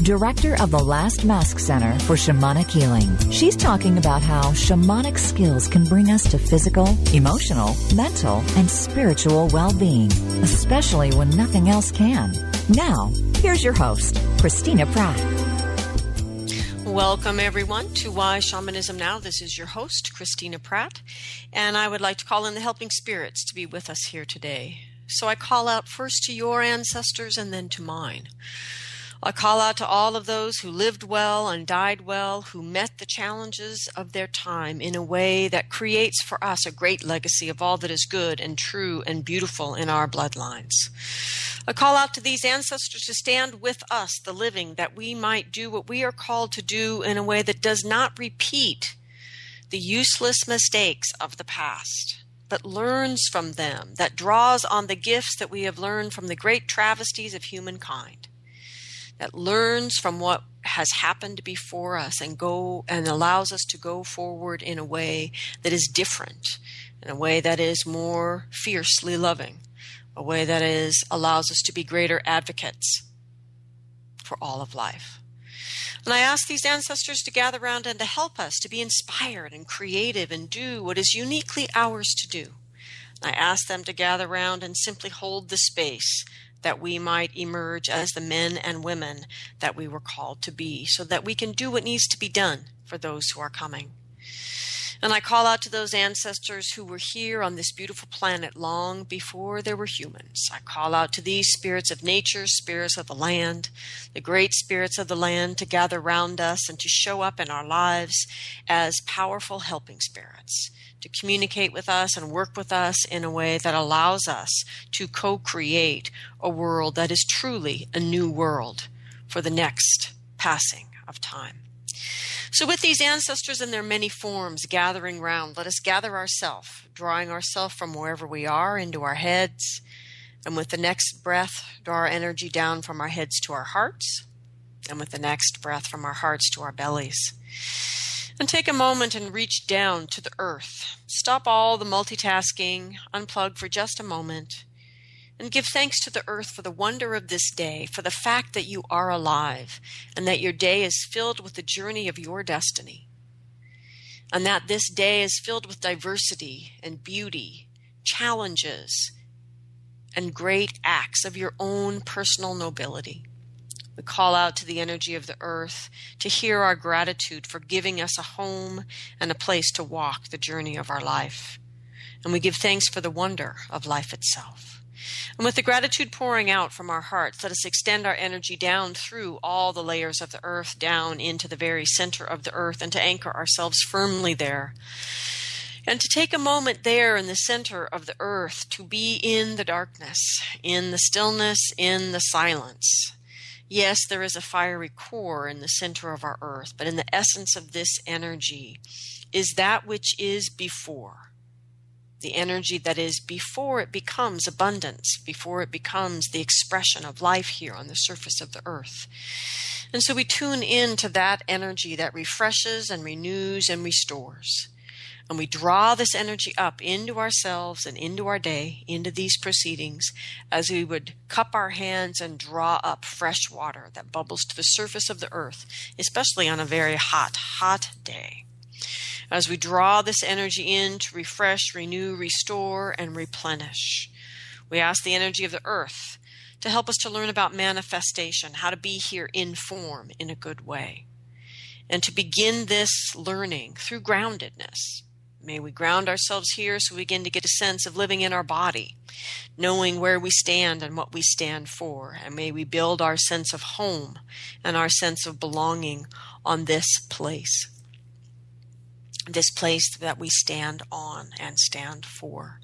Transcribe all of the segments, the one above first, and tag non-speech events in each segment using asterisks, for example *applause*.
director of the Last Mask Center for Shamanic Healing. She's talking about how shamanic skills can bring us to physical, emotional, mental, and spiritual well being, especially when nothing else can. Now, here's your host, Christina Pratt. Welcome, everyone, to Why Shamanism Now. This is your host, Christina Pratt, and I would like to call in the helping spirits to be with us here today. So I call out first to your ancestors and then to mine. I call out to all of those who lived well and died well, who met the challenges of their time in a way that creates for us a great legacy of all that is good and true and beautiful in our bloodlines. I call out to these ancestors to stand with us, the living, that we might do what we are called to do in a way that does not repeat the useless mistakes of the past, but learns from them, that draws on the gifts that we have learned from the great travesties of humankind that learns from what has happened before us and go and allows us to go forward in a way that is different, in a way that is more fiercely loving, a way that is allows us to be greater advocates for all of life. And I ask these ancestors to gather around and to help us to be inspired and creative and do what is uniquely ours to do. I ask them to gather around and simply hold the space that we might emerge as the men and women that we were called to be, so that we can do what needs to be done for those who are coming. And I call out to those ancestors who were here on this beautiful planet long before there were humans. I call out to these spirits of nature, spirits of the land, the great spirits of the land to gather round us and to show up in our lives as powerful helping spirits to communicate with us and work with us in a way that allows us to co create a world that is truly a new world for the next passing of time. So, with these ancestors in their many forms gathering round, let us gather ourselves, drawing ourselves from wherever we are into our heads. And with the next breath, draw our energy down from our heads to our hearts. And with the next breath, from our hearts to our bellies. And take a moment and reach down to the earth. Stop all the multitasking, unplug for just a moment, and give thanks to the earth for the wonder of this day, for the fact that you are alive, and that your day is filled with the journey of your destiny. And that this day is filled with diversity and beauty, challenges, and great acts of your own personal nobility. We call out to the energy of the earth to hear our gratitude for giving us a home and a place to walk the journey of our life. And we give thanks for the wonder of life itself. And with the gratitude pouring out from our hearts, let us extend our energy down through all the layers of the earth, down into the very center of the earth, and to anchor ourselves firmly there. And to take a moment there in the center of the earth to be in the darkness, in the stillness, in the silence Yes, there is a fiery core in the center of our earth, but in the essence of this energy is that which is before. The energy that is before it becomes abundance, before it becomes the expression of life here on the surface of the earth. And so we tune in to that energy that refreshes and renews and restores. And we draw this energy up into ourselves and into our day, into these proceedings, as we would cup our hands and draw up fresh water that bubbles to the surface of the earth, especially on a very hot, hot day. As we draw this energy in to refresh, renew, restore, and replenish, we ask the energy of the earth to help us to learn about manifestation, how to be here in form in a good way. And to begin this learning through groundedness, May we ground ourselves here so we begin to get a sense of living in our body, knowing where we stand and what we stand for. And may we build our sense of home and our sense of belonging on this place. This place that we stand on and stand for.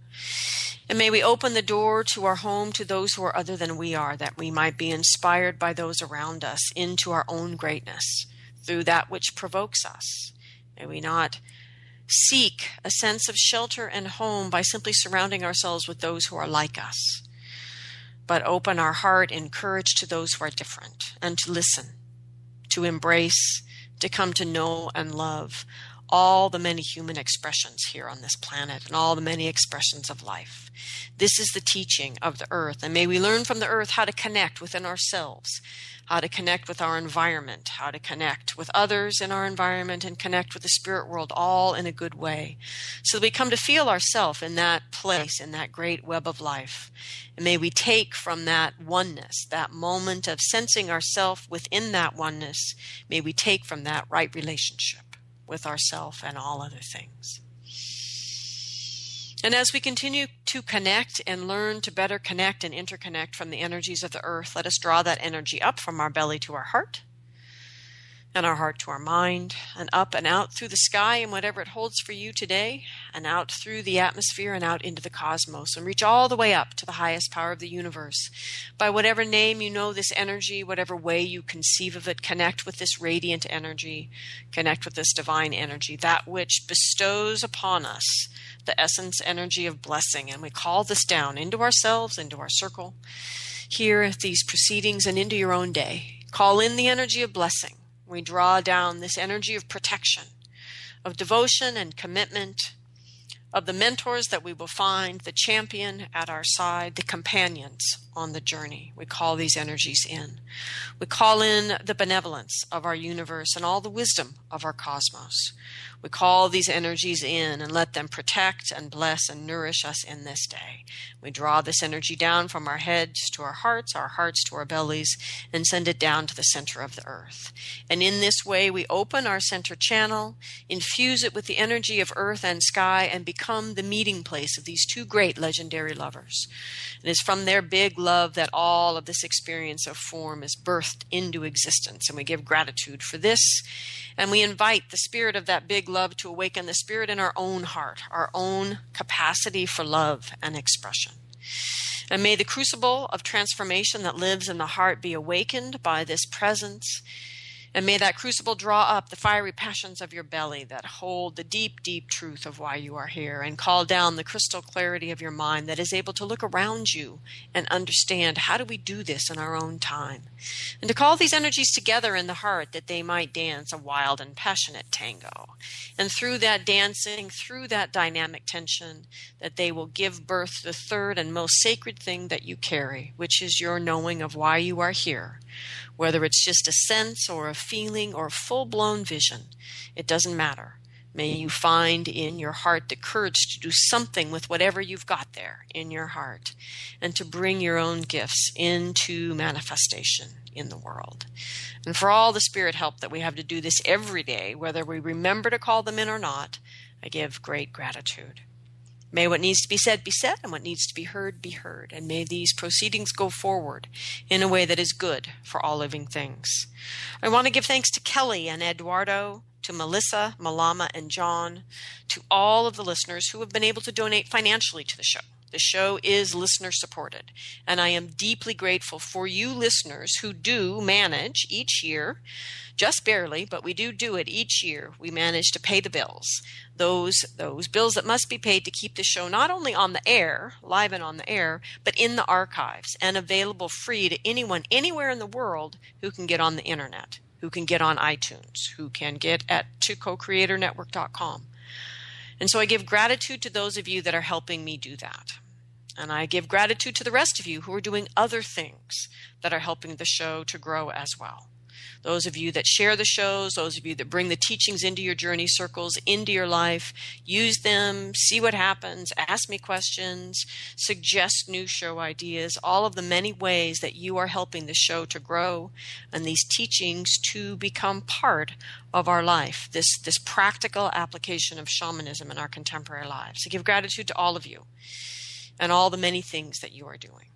And may we open the door to our home to those who are other than we are, that we might be inspired by those around us into our own greatness through that which provokes us. May we not seek a sense of shelter and home by simply surrounding ourselves with those who are like us, but open our heart and courage to those who are different and to listen, to embrace, to come to know and love all the many human expressions here on this planet and all the many expressions of life. This is the teaching of the earth, and may we learn from the earth how to connect within ourselves how to connect with our environment, how to connect with others in our environment, and connect with the spirit world all in a good way. So that we come to feel ourselves in that place, in that great web of life. And may we take from that oneness, that moment of sensing ourself within that oneness, may we take from that right relationship with ourself and all other things. And as we continue to connect and learn to better connect and interconnect from the energies of the earth, let us draw that energy up from our belly to our heart, and our heart to our mind, and up and out through the sky and whatever it holds for you today, and out through the atmosphere and out into the cosmos, and reach all the way up to the highest power of the universe. By whatever name you know this energy, whatever way you conceive of it, connect with this radiant energy, connect with this divine energy, that which bestows upon us the essence energy of blessing. And we call this down into ourselves, into our circle, here at these proceedings, and into your own day. Call in the energy of blessing. We draw down this energy of protection, of devotion and commitment, of the mentors that we will find, the champion at our side, the companions on the journey. We call these energies in. We call in the benevolence of our universe and all the wisdom of our cosmos. We call these energies in and let them protect and bless and nourish us in this day. We draw this energy down from our heads to our hearts, our hearts to our bellies, and send it down to the center of the earth. And in this way, we open our center channel, infuse it with the energy of earth and sky, and become the meeting place of these two great legendary lovers. It is from their big love that all of this experience of form is birthed into existence. And we give gratitude for this and we invite the spirit of that big love to awaken the spirit in our own heart, our own capacity for love and expression. And may the crucible of transformation that lives in the heart be awakened by this presence and may that crucible draw up the fiery passions of your belly that hold the deep, deep truth of why you are here, and call down the crystal clarity of your mind that is able to look around you and understand how do we do this in our own time. And to call these energies together in the heart that they might dance a wild and passionate tango. And through that dancing, through that dynamic tension, that they will give birth the third and most sacred thing that you carry, which is your knowing of why you are here whether it's just a sense or a feeling or a full blown vision, it doesn't matter. May you find in your heart the courage to do something with whatever you've got there in your heart and to bring your own gifts into manifestation in the world. And for all the spirit help that we have to do this every day, whether we remember to call them in or not, I give great gratitude. May what needs to be said be said, and what needs to be heard be heard. And may these proceedings go forward in a way that is good for all living things. I want to give thanks to Kelly and Eduardo, to Melissa, Malama, and John, to all of the listeners who have been able to donate financially to the show. The show is listener supported, and I am deeply grateful for you listeners who do manage each year just barely, but we do do it each year. We manage to pay the bills. Those those bills that must be paid to keep the show not only on the air, live and on the air, but in the archives and available free to anyone anywhere in the world who can get on the internet, who can get on iTunes, who can get at to co-creatornetwork.com. And so I give gratitude to those of you that are helping me do that. And I give gratitude to the rest of you who are doing other things that are helping the show to grow as well those of you that share the shows, those of you that bring the teachings into your journey circles, into your life, use them, see what happens, ask me questions, suggest new show ideas, all of the many ways that you are helping the show to grow and these teachings to become part of our life, this, this practical application of shamanism in our contemporary lives. I give gratitude to all of you and all the many things that you are doing.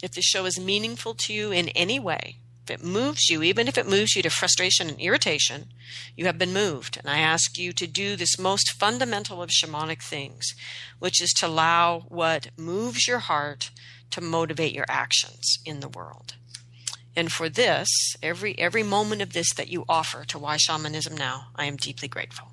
If this show is meaningful to you in any way, if it moves you, even if it moves you to frustration and irritation, you have been moved. And I ask you to do this most fundamental of shamanic things, which is to allow what moves your heart to motivate your actions in the world. And for this, every every moment of this that you offer to Why Shamanism Now, I am deeply grateful.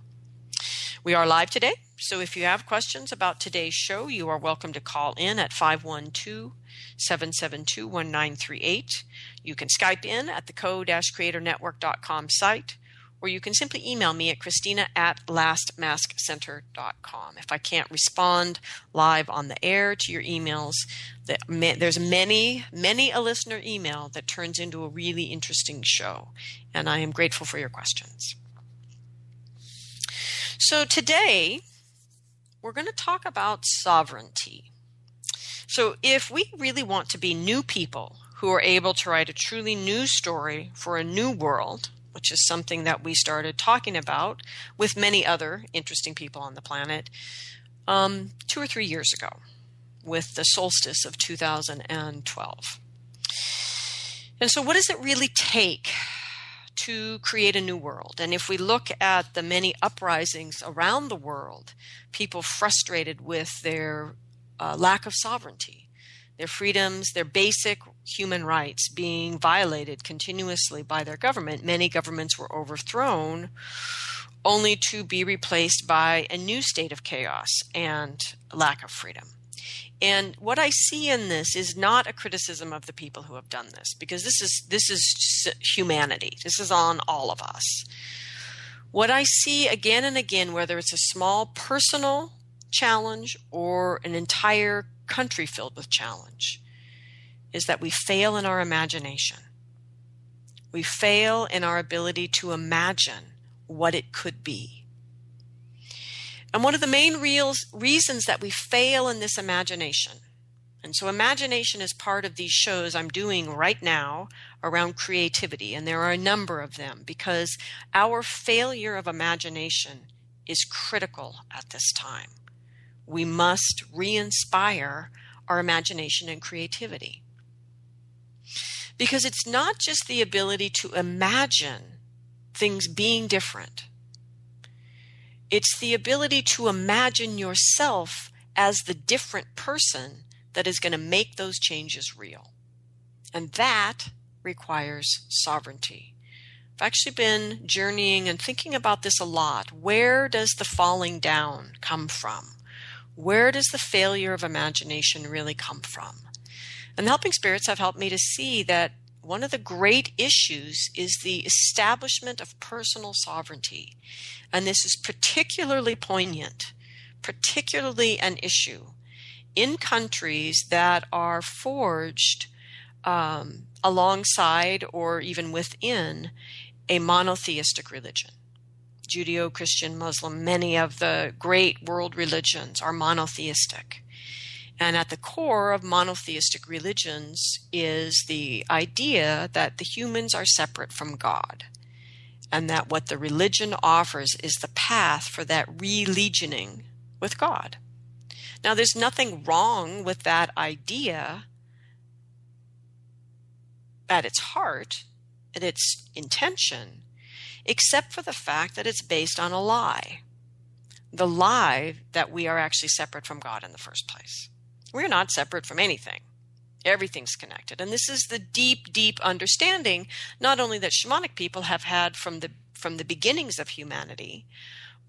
We are live today, so if you have questions about today's show, you are welcome to call in at 512 772 1938. You can Skype in at the co-creatornetwork.com site or you can simply email me at christina at lastmaskcenter.com. If I can't respond live on the air to your emails, there's many, many a listener email that turns into a really interesting show, and I am grateful for your questions. So today, we're going to talk about sovereignty. So, if we really want to be new people who are able to write a truly new story for a new world, which is something that we started talking about with many other interesting people on the planet um, two or three years ago with the solstice of 2012. And so, what does it really take to create a new world? And if we look at the many uprisings around the world, people frustrated with their uh, lack of sovereignty, their freedoms, their basic human rights being violated continuously by their government. Many governments were overthrown only to be replaced by a new state of chaos and lack of freedom. And what I see in this is not a criticism of the people who have done this, because this is this is humanity. This is on all of us. What I see again and again, whether it's a small personal challenge or an entire country filled with challenge is that we fail in our imagination. We fail in our ability to imagine what it could be. And one of the main reals, reasons that we fail in this imagination, and so imagination is part of these shows I'm doing right now around creativity, and there are a number of them because our failure of imagination is critical at this time we must re inspire our imagination and creativity. Because it's not just the ability to imagine things being different, it's the ability to imagine yourself as the different person that is going to make those changes real. And that requires sovereignty. I've actually been journeying and thinking about this a lot. Where does the falling down come from? Where does the failure of imagination really come from? And the helping spirits have helped me to see that one of the great issues is the establishment of personal sovereignty. And this is particularly poignant, particularly an issue in countries that are forged um, alongside or even within a monotheistic religion. Judeo Christian, Muslim, many of the great world religions are monotheistic. And at the core of monotheistic religions is the idea that the humans are separate from God. And that what the religion offers is the path for that religioning with God. Now, there's nothing wrong with that idea at its heart, at its intention except for the fact that it's based on a lie. The lie that we are actually separate from God in the first place. We're not separate from anything. Everything's connected. And this is the deep, deep understanding, not only that shamanic people have had from the from the beginnings of humanity,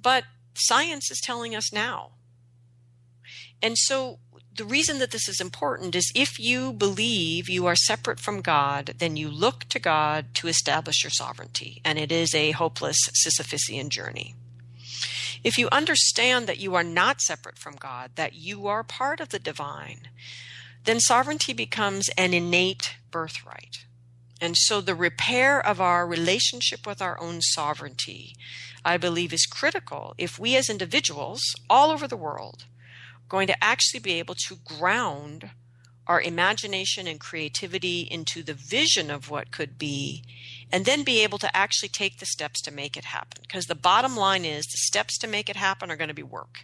but science is telling us now. And so the reason that this is important is if you believe you are separate from God, then you look to God to establish your sovereignty, and it is a hopeless Sisyphusian journey. If you understand that you are not separate from God, that you are part of the divine, then sovereignty becomes an innate birthright. And so the repair of our relationship with our own sovereignty, I believe, is critical if we as individuals all over the world going to actually be able to ground our imagination and creativity into the vision of what could be, and then be able to actually take the steps to make it happen. Because the bottom line is the steps to make it happen are going to be work.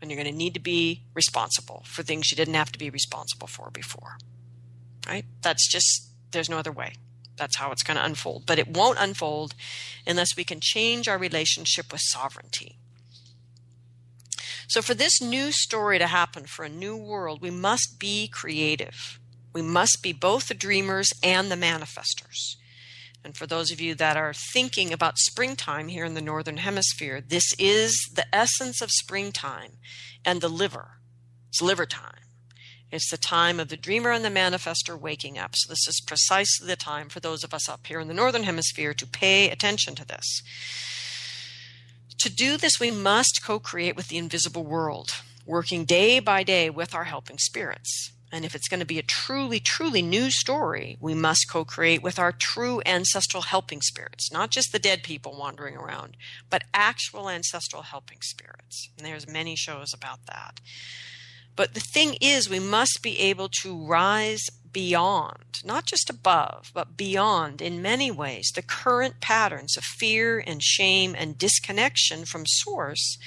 And you're going to need to be responsible for things you didn't have to be responsible for before. Right? That's just, there's no other way. That's how it's going to unfold. But it won't unfold unless we can change our relationship with sovereignty. So, for this new story to happen, for a new world, we must be creative. We must be both the dreamers and the manifestors. And for those of you that are thinking about springtime here in the Northern Hemisphere, this is the essence of springtime and the liver. It's liver time. It's the time of the dreamer and the manifestor waking up. So, this is precisely the time for those of us up here in the Northern Hemisphere to pay attention to this. To do this, we must co create with the invisible world, working day by day with our helping spirits. And if it's going to be a truly, truly new story, we must co create with our true ancestral helping spirits, not just the dead people wandering around, but actual ancestral helping spirits. And there's many shows about that. But the thing is, we must be able to rise beyond, not just above, but beyond in many ways the current patterns of fear and shame and disconnection from source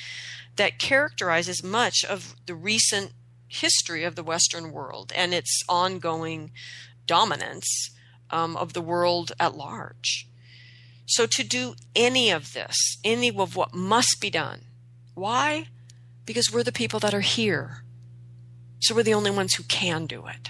that characterizes much of the recent history of the Western world and its ongoing dominance um, of the world at large. So, to do any of this, any of what must be done, why? Because we're the people that are here. So, we're the only ones who can do it.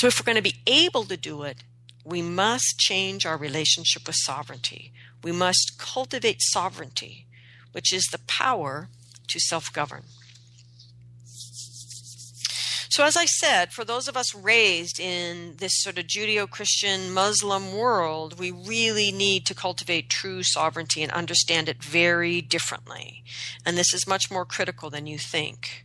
So, if we're going to be able to do it, we must change our relationship with sovereignty. We must cultivate sovereignty, which is the power to self govern. So, as I said, for those of us raised in this sort of Judeo Christian Muslim world, we really need to cultivate true sovereignty and understand it very differently. And this is much more critical than you think.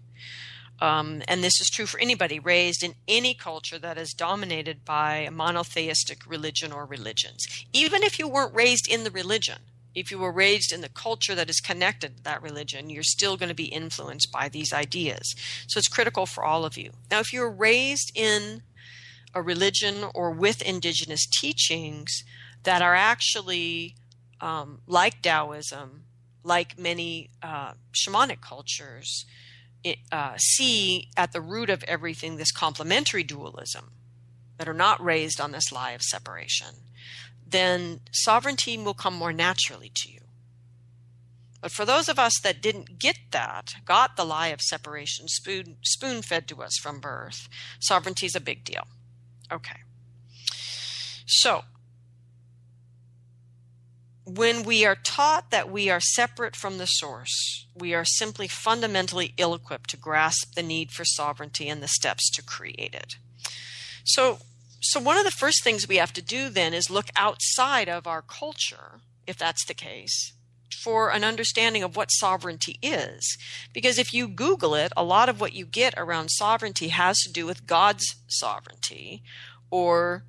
Um, and this is true for anybody raised in any culture that is dominated by a monotheistic religion or religions. Even if you weren't raised in the religion, if you were raised in the culture that is connected to that religion, you're still going to be influenced by these ideas. So it's critical for all of you. Now, if you're raised in a religion or with indigenous teachings that are actually um, like Taoism, like many uh, shamanic cultures, uh, see at the root of everything this complementary dualism that are not raised on this lie of separation then sovereignty will come more naturally to you. But for those of us that didn't get that, got the lie of separation spoon, spoon fed to us from birth, sovereignty is a big deal. Okay. So, when we are taught that we are separate from the source, we are simply fundamentally ill equipped to grasp the need for sovereignty and the steps to create it. So, so, one of the first things we have to do then is look outside of our culture, if that's the case, for an understanding of what sovereignty is. Because if you Google it, a lot of what you get around sovereignty has to do with God's sovereignty or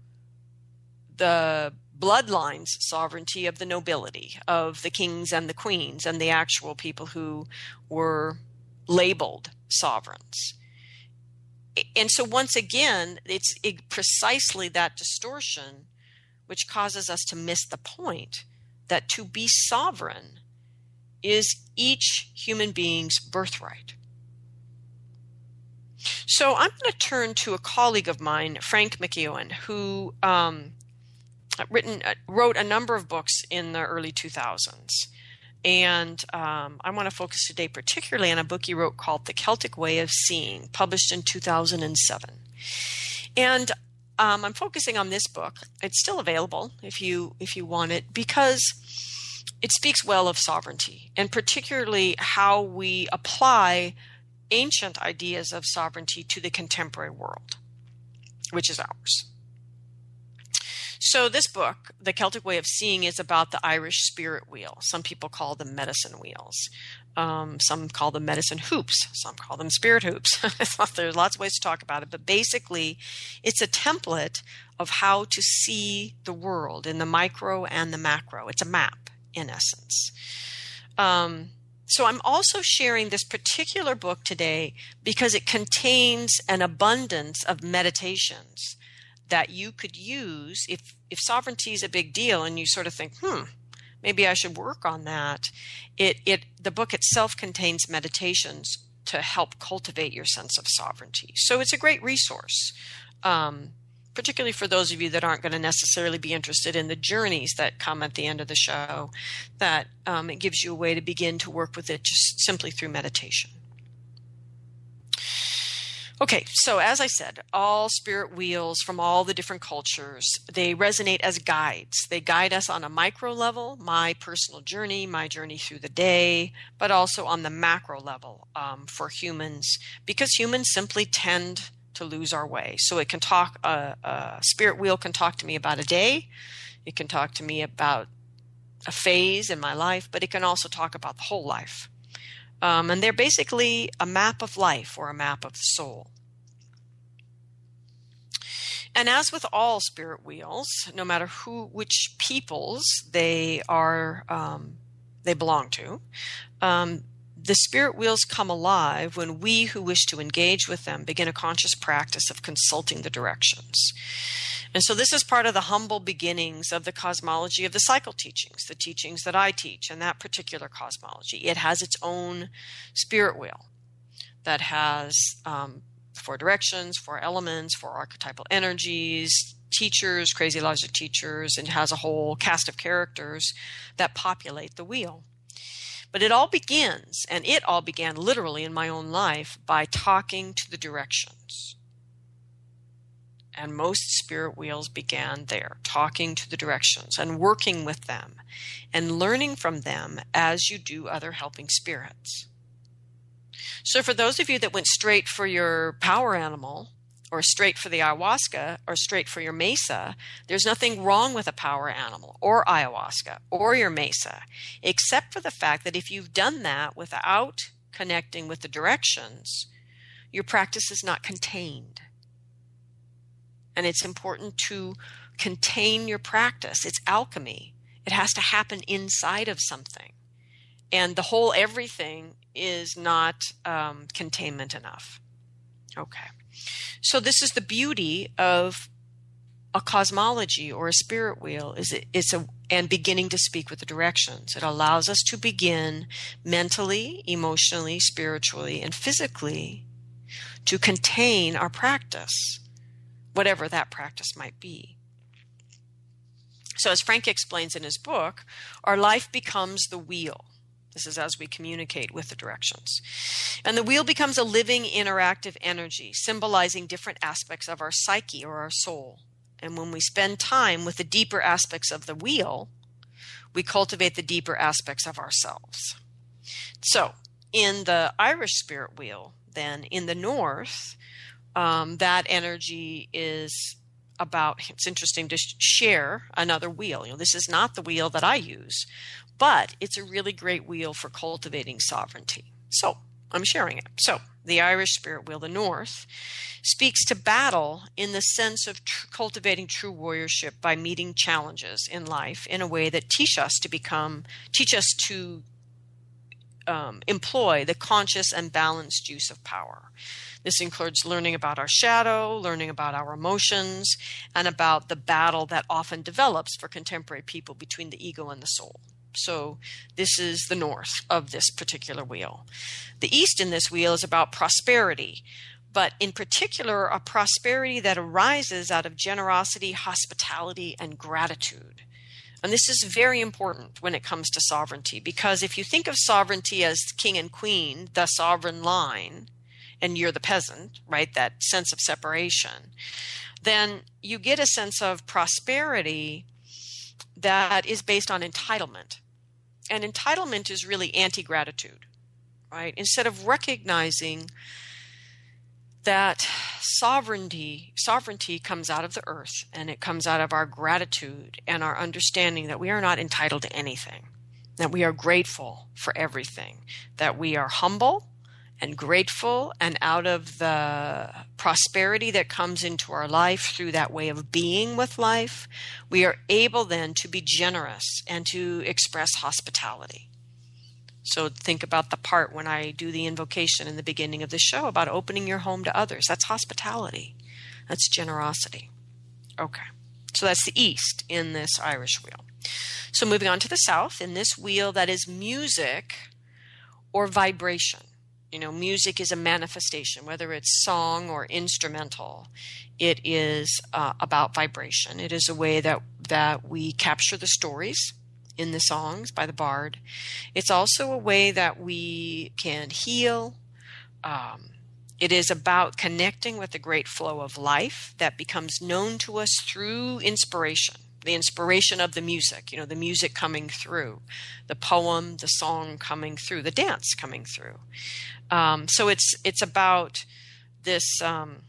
the bloodlines sovereignty of the nobility, of the kings and the queens, and the actual people who were labeled sovereigns. And so once again it's precisely that distortion which causes us to miss the point that to be sovereign is each human being's birthright. So i'm going to turn to a colleague of mine frank MacEowen, who um, written uh, wrote a number of books in the early 2000s and um, I want to focus today particularly on a book he wrote called The Celtic Way of Seeing, published in 2007. And um, I'm focusing on this book. It's still available if you if you want it because it speaks well of sovereignty and particularly how we apply ancient ideas of sovereignty to the contemporary world, which is ours. So, this book, The Celtic Way of Seeing, is about the Irish spirit wheel. Some people call them medicine wheels. Um, some call them medicine hoops. Some call them spirit hoops. *laughs* There's lots of ways to talk about it. But basically, it's a template of how to see the world in the micro and the macro. It's a map, in essence. Um, so I'm also sharing this particular book today because it contains an abundance of meditations that you could use if if sovereignty is a big deal and you sort of think, hmm, maybe I should work on that. It it the book itself contains meditations to help cultivate your sense of sovereignty. So it's a great resource. Um, particularly for those of you that aren't going to necessarily be interested in the journeys that come at the end of the show, that um, it gives you a way to begin to work with it just simply through meditation. Okay, so as I said, all spirit wheels from all the different cultures, they resonate as guides. They guide us on a micro level, my personal journey, my journey through the day, but also on the macro level um, for humans, because humans simply tend to lose our way. So it can talk, uh, a spirit wheel can talk to me about a day, it can talk to me about a phase in my life, but it can also talk about the whole life. Um, and they're basically a map of life or a map of the soul. And as with all spirit wheels, no matter who, which peoples they are, um, they belong to, um, the spirit wheels come alive when we who wish to engage with them begin a conscious practice of consulting the directions. And so this is part of the humble beginnings of the cosmology of the cycle teachings, the teachings that I teach, and that particular cosmology. It has its own spirit wheel that has um, four directions, four elements, four archetypal energies, teachers, crazy logic teachers, and has a whole cast of characters that populate the wheel. But it all begins, and it all began literally in my own life by talking to the directions and most spirit wheels began there, talking to the directions and working with them and learning from them as you do other helping spirits. So, for those of you that went straight for your power animal, or straight for the ayahuasca, or straight for your mesa, there's nothing wrong with a power animal, or ayahuasca, or your mesa, except for the fact that if you've done that without connecting with the directions, your practice is not contained and it's important to contain your practice. It's alchemy. It has to happen inside of something. And the whole everything is not um, containment enough. Okay. So this is the beauty of a cosmology or a spirit wheel is it, it's a and beginning to speak with the directions. It allows us to begin mentally, emotionally, spiritually, and physically to contain our practice whatever that practice might be. So, as Frank explains in his book, our life becomes the wheel. This is as we communicate with the directions. And the wheel becomes a living, interactive energy, symbolizing different aspects of our psyche or our soul. And when we spend time with the deeper aspects of the wheel, we cultivate the deeper aspects of ourselves. So, in the Irish spirit wheel, then in the north, um, that energy is about it's interesting to share another wheel. You know this is not the wheel that i use but it's a really great wheel for cultivating sovereignty. So i'm sharing it. So the irish spirit wheel the north speaks to battle in the sense of tr- cultivating true warriorship by meeting challenges in life in a way that teach us to become teach us to um, employ the conscious and balanced use of power this includes learning about our shadow, learning about our emotions, and about the battle that often develops for contemporary people between the ego and the soul. So, this is the north of this particular wheel. The east in this wheel is about prosperity, but in particular, a prosperity that arises out of generosity, hospitality, and gratitude. And this is very important when it comes to sovereignty because if you think of sovereignty as king and queen, the sovereign line, and you're the peasant, right? That sense of separation, then you get a sense of prosperity that is based on entitlement. And entitlement is really anti gratitude, right? Instead of recognizing that sovereignty sovereignty comes out of the earth and it comes out of our gratitude and our understanding that we are not entitled to anything that we are grateful for everything that we are humble and grateful and out of the prosperity that comes into our life through that way of being with life, we are able then to be generous and to express hospitality. So think about the part when I do the invocation in the beginning of the show about opening your home to others. That's hospitality. That's generosity. Okay. So that's the east in this Irish wheel. So moving on to the south, in this wheel that is music or vibration. You know, music is a manifestation, whether it's song or instrumental. It is uh, about vibration. It is a way that that we capture the stories in the songs by the bard. It's also a way that we can heal, um, It is about connecting with the great flow of life that becomes known to us through inspiration, the inspiration of the music, you know, the music coming through, the poem, the song coming through, the dance coming through. Um, so it's it's about this um,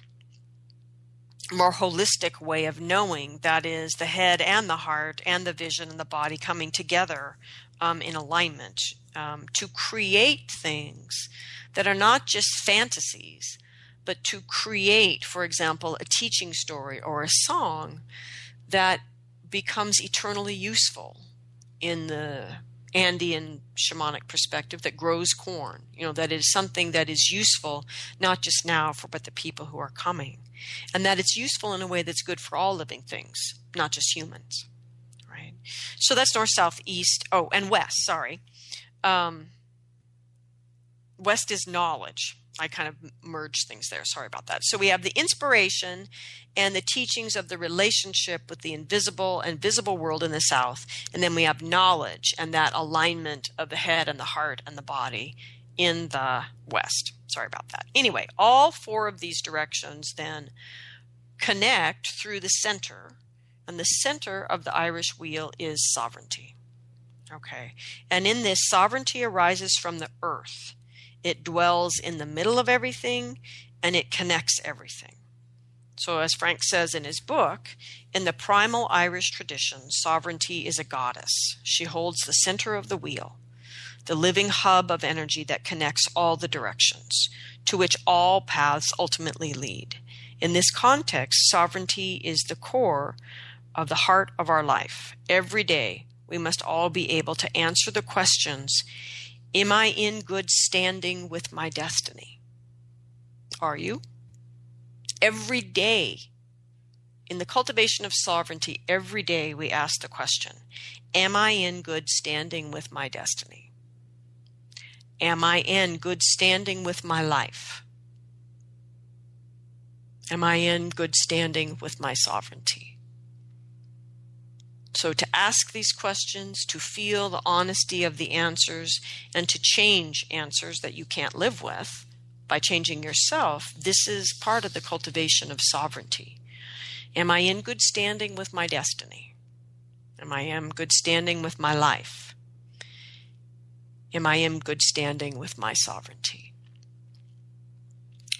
more holistic way of knowing that is the head and the heart and the vision and the body coming together um, in alignment um, to create things that are not just fantasies, but to create, for example, a teaching story or a song that becomes eternally useful in the Andean shamanic perspective that grows corn. You know, that is something that is useful not just now for but the people who are coming. And that it's useful in a way that's good for all living things, not just humans. Right? So that's north, south, east, oh, and west, sorry. Um, west is knowledge. I kind of merged things there. Sorry about that. So we have the inspiration and the teachings of the relationship with the invisible and visible world in the south. And then we have knowledge and that alignment of the head and the heart and the body in the west. Sorry about that. Anyway, all four of these directions then connect through the center. And the center of the Irish wheel is sovereignty. Okay. And in this, sovereignty arises from the earth it dwells in the middle of everything and it connects everything. So, as Frank says in his book, in the primal Irish tradition, sovereignty is a goddess. She holds the center of the wheel, the living hub of energy that connects all the directions, to which all paths ultimately lead. In this context, sovereignty is the core of the heart of our life. Every day, we must all be able to answer the questions Am I in good standing with my destiny? Are you? Every day, in the cultivation of sovereignty, every day we ask the question Am I in good standing with my destiny? Am I in good standing with my life? Am I in good standing with my sovereignty? So, to ask these questions, to feel the honesty of the answers, and to change answers that you can't live with by changing yourself, this is part of the cultivation of sovereignty. Am I in good standing with my destiny? Am I in good standing with my life? Am I in good standing with my sovereignty?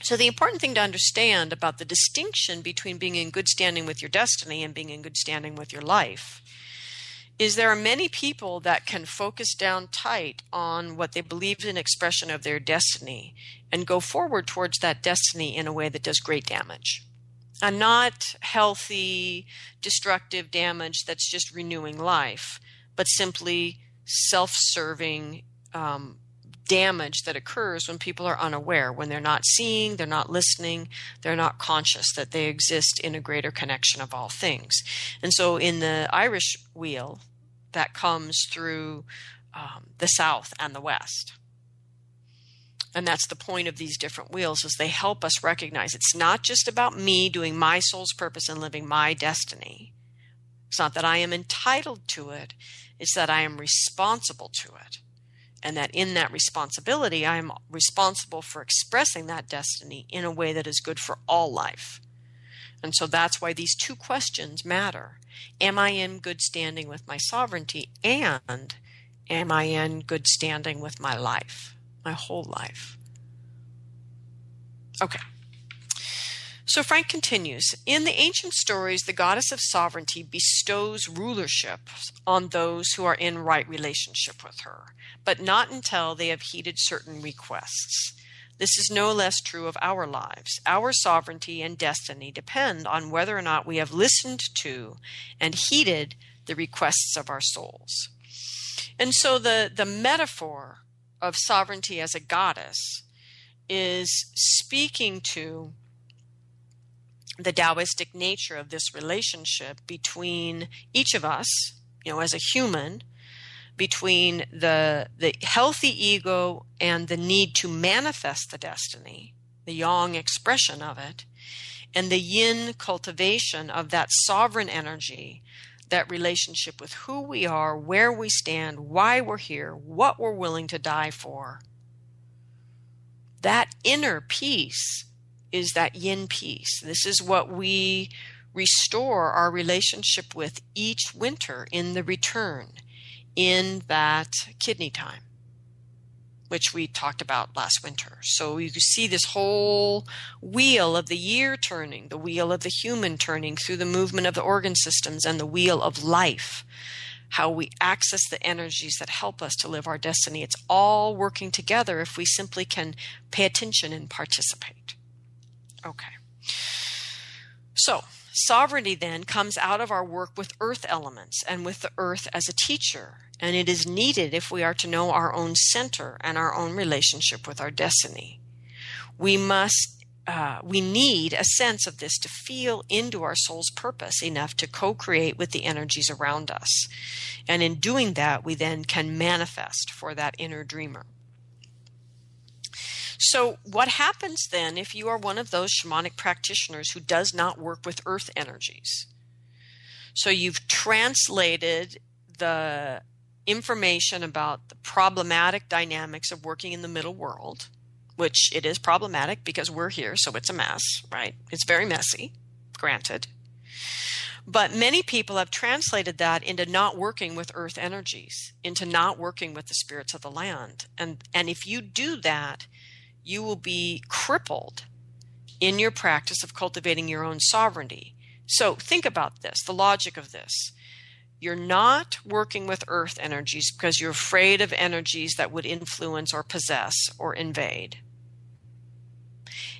So, the important thing to understand about the distinction between being in good standing with your destiny and being in good standing with your life is there are many people that can focus down tight on what they believe is an expression of their destiny and go forward towards that destiny in a way that does great damage. And not healthy, destructive damage that's just renewing life, but simply self serving um, damage that occurs when people are unaware, when they're not seeing, they're not listening, they're not conscious that they exist in a greater connection of all things. And so in the Irish wheel, that comes through um, the South and the West. And that's the point of these different wheels is they help us recognize it's not just about me doing my soul's purpose and living my destiny. It's not that I am entitled to it, it's that I am responsible to it and that in that responsibility, I am responsible for expressing that destiny in a way that is good for all life. And so that's why these two questions matter. Am I in good standing with my sovereignty? And am I in good standing with my life, my whole life? Okay. So Frank continues In the ancient stories, the goddess of sovereignty bestows rulership on those who are in right relationship with her, but not until they have heeded certain requests. This is no less true of our lives. Our sovereignty and destiny depend on whether or not we have listened to and heeded the requests of our souls. And so the, the metaphor of sovereignty as a goddess is speaking to the Taoistic nature of this relationship between each of us, you know, as a human, between the the healthy ego and the need to manifest the destiny, the yang expression of it, and the yin cultivation of that sovereign energy, that relationship with who we are, where we stand, why we're here, what we're willing to die for. that inner peace is that yin peace. This is what we restore our relationship with each winter in the return in that kidney time which we talked about last winter. So you see this whole wheel of the year turning, the wheel of the human turning through the movement of the organ systems and the wheel of life. How we access the energies that help us to live our destiny. It's all working together if we simply can pay attention and participate. Okay. So, sovereignty then comes out of our work with earth elements and with the earth as a teacher and it is needed if we are to know our own center and our own relationship with our destiny. We must uh, we need a sense of this to feel into our soul's purpose enough to co create with the energies around us. And in doing that, we then can manifest for that inner dreamer. So, what happens then if you are one of those shamanic practitioners who does not work with earth energies? So, you've translated the information about the problematic dynamics of working in the middle world, which it is problematic because we're here, so it's a mess, right? It's very messy, granted. But many people have translated that into not working with earth energies, into not working with the spirits of the land. And, and if you do that, you will be crippled in your practice of cultivating your own sovereignty. So think about this the logic of this. You're not working with earth energies because you're afraid of energies that would influence or possess or invade.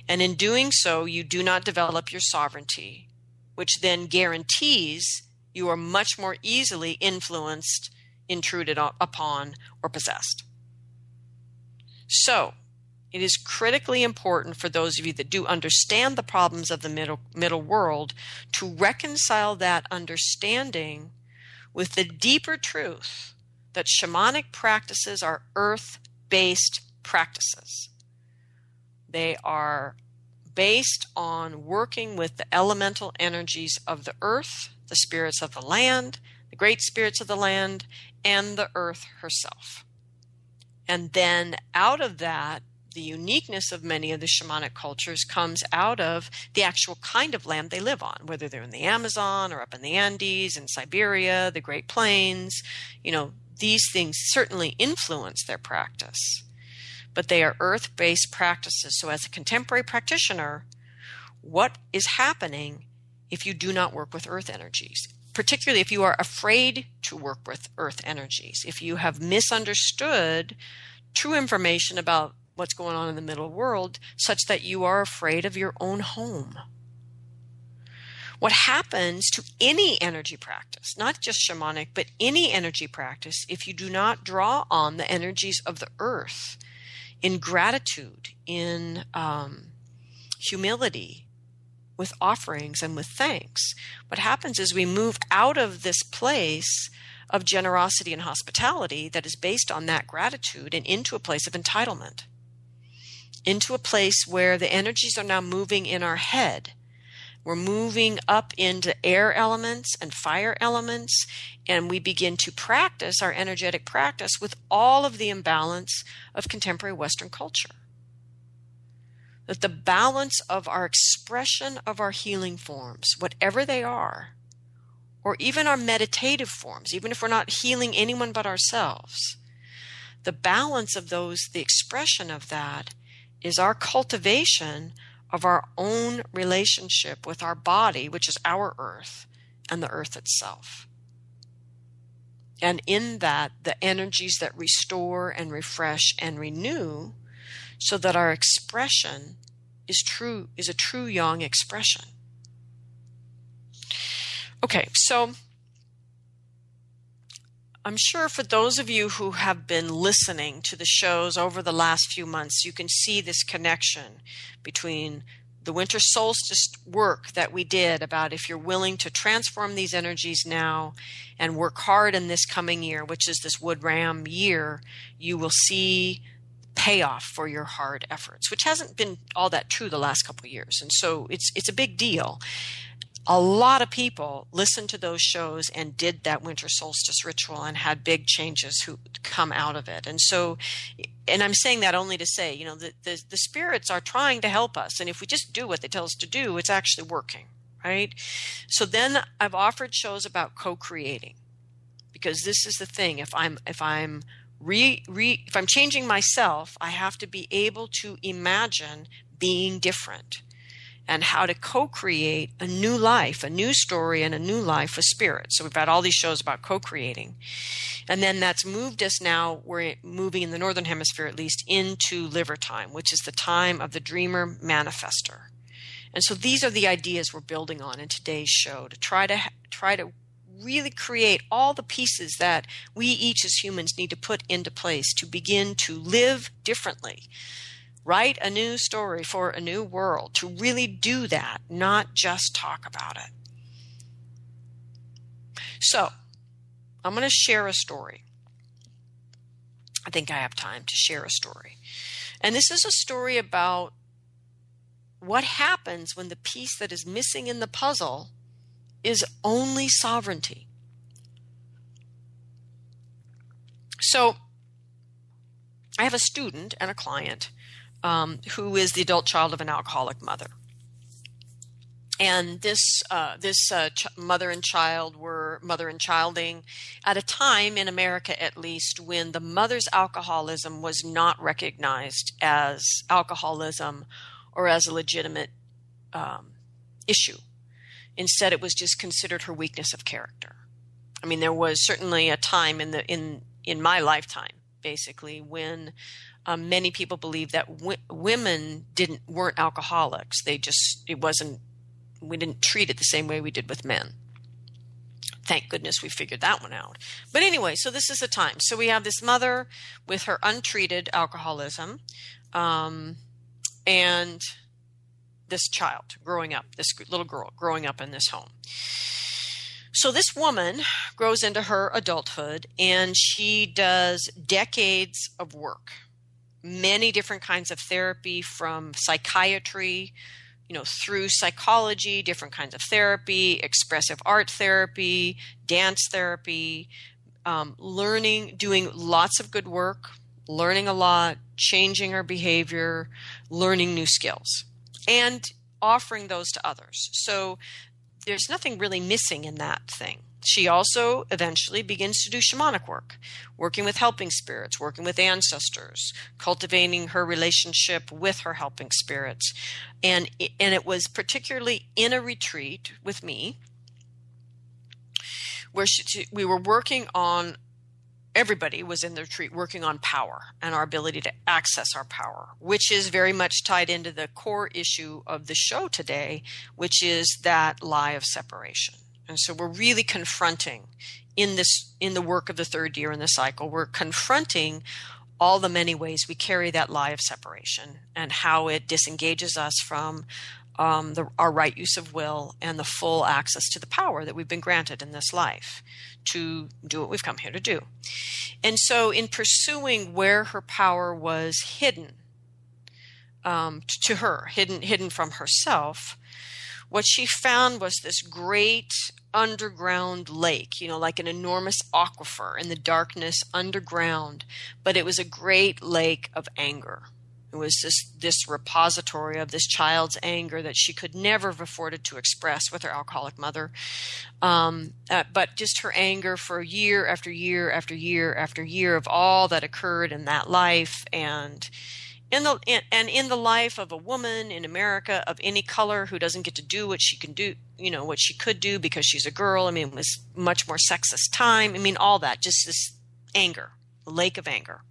And in doing so, you do not develop your sovereignty, which then guarantees you are much more easily influenced, intruded upon, or possessed. So, it is critically important for those of you that do understand the problems of the middle, middle world to reconcile that understanding with the deeper truth that shamanic practices are earth based practices. They are based on working with the elemental energies of the earth, the spirits of the land, the great spirits of the land, and the earth herself. And then out of that, the uniqueness of many of the shamanic cultures comes out of the actual kind of land they live on, whether they're in the Amazon or up in the Andes, in Siberia, the Great Plains. You know, these things certainly influence their practice, but they are earth based practices. So, as a contemporary practitioner, what is happening if you do not work with earth energies? Particularly if you are afraid to work with earth energies, if you have misunderstood true information about what's going on in the middle world such that you are afraid of your own home. What happens to any energy practice, not just shamanic, but any energy practice, if you do not draw on the energies of the earth in gratitude, in um, humility, with offerings and with thanks? What happens is we move out of this place of generosity and hospitality that is based on that gratitude and into a place of entitlement into a place where the energies are now moving in our head. We're moving up into air elements and fire elements, and we begin to practice our energetic practice with all of the imbalance of contemporary Western culture. That the balance of our expression of our healing forms, whatever they are, or even our meditative forms, even if we're not healing anyone but ourselves, the balance of those, the expression of that, is our cultivation of our own relationship with our body, which is our earth, and the earth itself. And in that, the energies that restore and refresh and renew, so that our expression is true, is a true yang expression. Okay, so I'm sure for those of you who have been listening to the shows over the last few months, you can see this connection between the winter solstice work that we did about if you're willing to transform these energies now and work hard in this coming year, which is this wood ram year, you will see payoff for your hard efforts, which hasn't been all that true the last couple years. And so it's it's a big deal a lot of people listened to those shows and did that winter solstice ritual and had big changes who come out of it. And so, and I'm saying that only to say, you know, the, the, the spirits are trying to help us. And if we just do what they tell us to do, it's actually working, right? So then I've offered shows about co-creating because this is the thing. If I'm, if I'm re, re, if I'm changing myself, I have to be able to imagine being different and how to co-create a new life, a new story and a new life with spirit. So we've had all these shows about co-creating. And then that's moved us now, we're moving in the Northern Hemisphere at least, into liver time, which is the time of the dreamer manifester. And so these are the ideas we're building on in today's show to try to try to really create all the pieces that we each as humans need to put into place to begin to live differently write a new story for a new world, to really do that, not just talk about it. So, I'm going to share a story. I think I have time to share a story. And this is a story about what happens when the piece that is missing in the puzzle is only sovereignty. So, I have a student and a client um, who is the adult child of an alcoholic mother. And this uh, this uh, ch- mother and child were mother and childing at a time in America, at least, when the mother's alcoholism was not recognized as alcoholism or as a legitimate um, issue. Instead, it was just considered her weakness of character. I mean, there was certainly a time in the in in my lifetime, basically, when um, many people believe that w- women didn't weren't alcoholics. They just it wasn't we didn't treat it the same way we did with men. Thank goodness we figured that one out. But anyway, so this is the time. So we have this mother with her untreated alcoholism, um, and this child growing up, this little girl growing up in this home. So this woman grows into her adulthood and she does decades of work many different kinds of therapy from psychiatry you know through psychology different kinds of therapy expressive art therapy dance therapy um, learning doing lots of good work learning a lot changing our behavior learning new skills and offering those to others. So there's nothing really missing in that thing she also eventually begins to do shamanic work, working with helping spirits, working with ancestors, cultivating her relationship with her helping spirits. And, and it was particularly in a retreat with me where she, we were working on everybody was in the retreat working on power and our ability to access our power, which is very much tied into the core issue of the show today, which is that lie of separation. And so we're really confronting in this in the work of the third year in the cycle, we're confronting all the many ways we carry that lie of separation and how it disengages us from um, the, our right use of will and the full access to the power that we've been granted in this life to do what we've come here to do. And so, in pursuing where her power was hidden um, to her, hidden hidden from herself, what she found was this great underground lake, you know, like an enormous aquifer in the darkness underground, but it was a great lake of anger. It was this this repository of this child's anger that she could never have afforded to express with her alcoholic mother, um, uh, but just her anger for year after year after year after year of all that occurred in that life, and in the in, and in the life of a woman in America of any color who doesn't get to do what she can do, you know, what she could do because she's a girl. I mean, it was much more sexist time. I mean, all that, just this anger, lake of anger,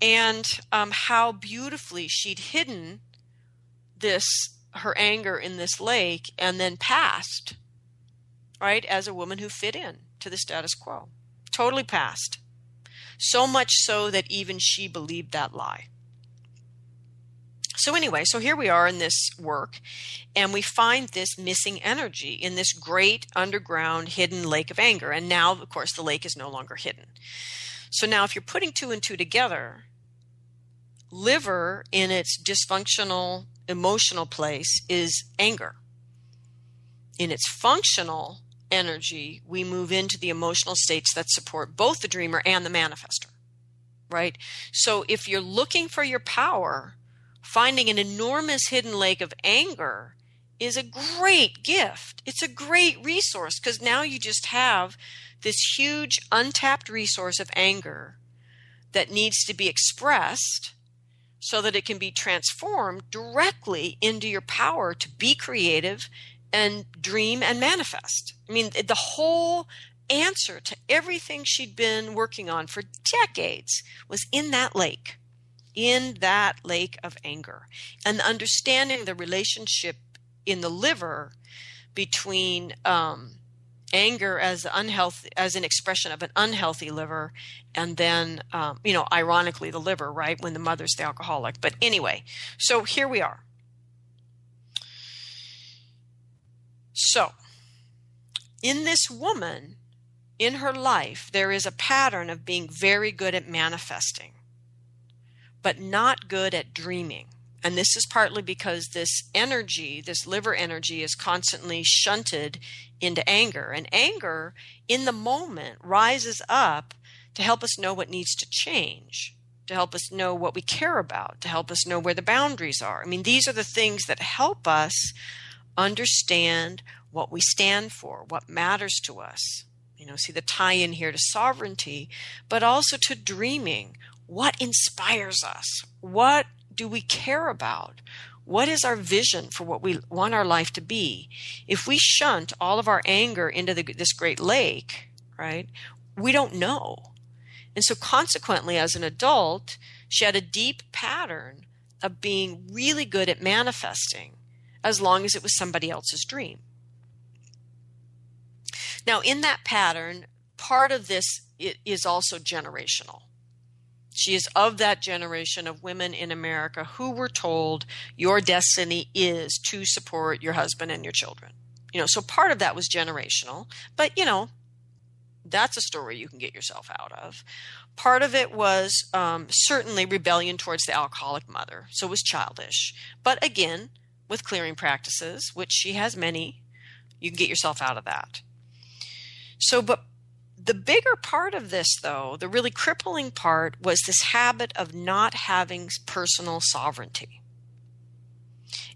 and um, how beautifully she'd hidden this her anger in this lake and then passed, right, as a woman who fit in to the status quo, totally passed. So much so that even she believed that lie. So, anyway, so here we are in this work, and we find this missing energy in this great underground hidden lake of anger. And now, of course, the lake is no longer hidden. So, now if you're putting two and two together, liver in its dysfunctional emotional place is anger. In its functional energy, we move into the emotional states that support both the dreamer and the manifester. Right? So if you're looking for your power, finding an enormous hidden lake of anger is a great gift. It's a great resource because now you just have this huge untapped resource of anger that needs to be expressed so that it can be transformed directly into your power to be creative and dream and manifest. I mean, the whole answer to everything she'd been working on for decades was in that lake, in that lake of anger. And understanding the relationship in the liver between um, anger as unhealthy as an expression of an unhealthy liver and then um, you know ironically the liver right when the mother's the alcoholic but anyway so here we are so in this woman in her life there is a pattern of being very good at manifesting but not good at dreaming and this is partly because this energy, this liver energy, is constantly shunted into anger. And anger, in the moment, rises up to help us know what needs to change, to help us know what we care about, to help us know where the boundaries are. I mean, these are the things that help us understand what we stand for, what matters to us. You know, see the tie in here to sovereignty, but also to dreaming. What inspires us? What do we care about? What is our vision for what we want our life to be? If we shunt all of our anger into the, this great lake, right, we don't know. And so, consequently, as an adult, she had a deep pattern of being really good at manifesting as long as it was somebody else's dream. Now, in that pattern, part of this is also generational. She is of that generation of women in America who were told your destiny is to support your husband and your children. You know, so part of that was generational, but you know, that's a story you can get yourself out of. Part of it was um, certainly rebellion towards the alcoholic mother, so it was childish. But again, with clearing practices, which she has many, you can get yourself out of that. So, but the bigger part of this, though, the really crippling part, was this habit of not having personal sovereignty.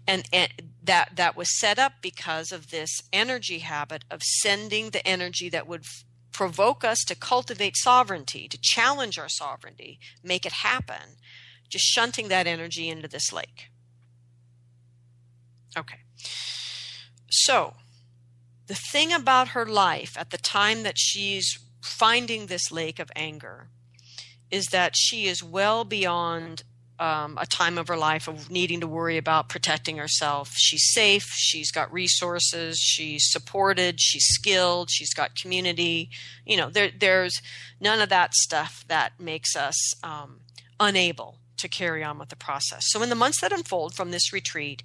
And, and, that that was set up because of this energy habit of sending the energy that would f- provoke us to cultivate sovereignty, to challenge our sovereignty, make it happen, just shunting that energy into this lake. Okay. So, the thing about her life at the time that she's finding this lake of anger is that she is well beyond um, a time of her life of needing to worry about protecting herself. She's safe, she's got resources, she's supported, she's skilled, she's got community. You know, there, there's none of that stuff that makes us um, unable to carry on with the process. So, in the months that unfold from this retreat,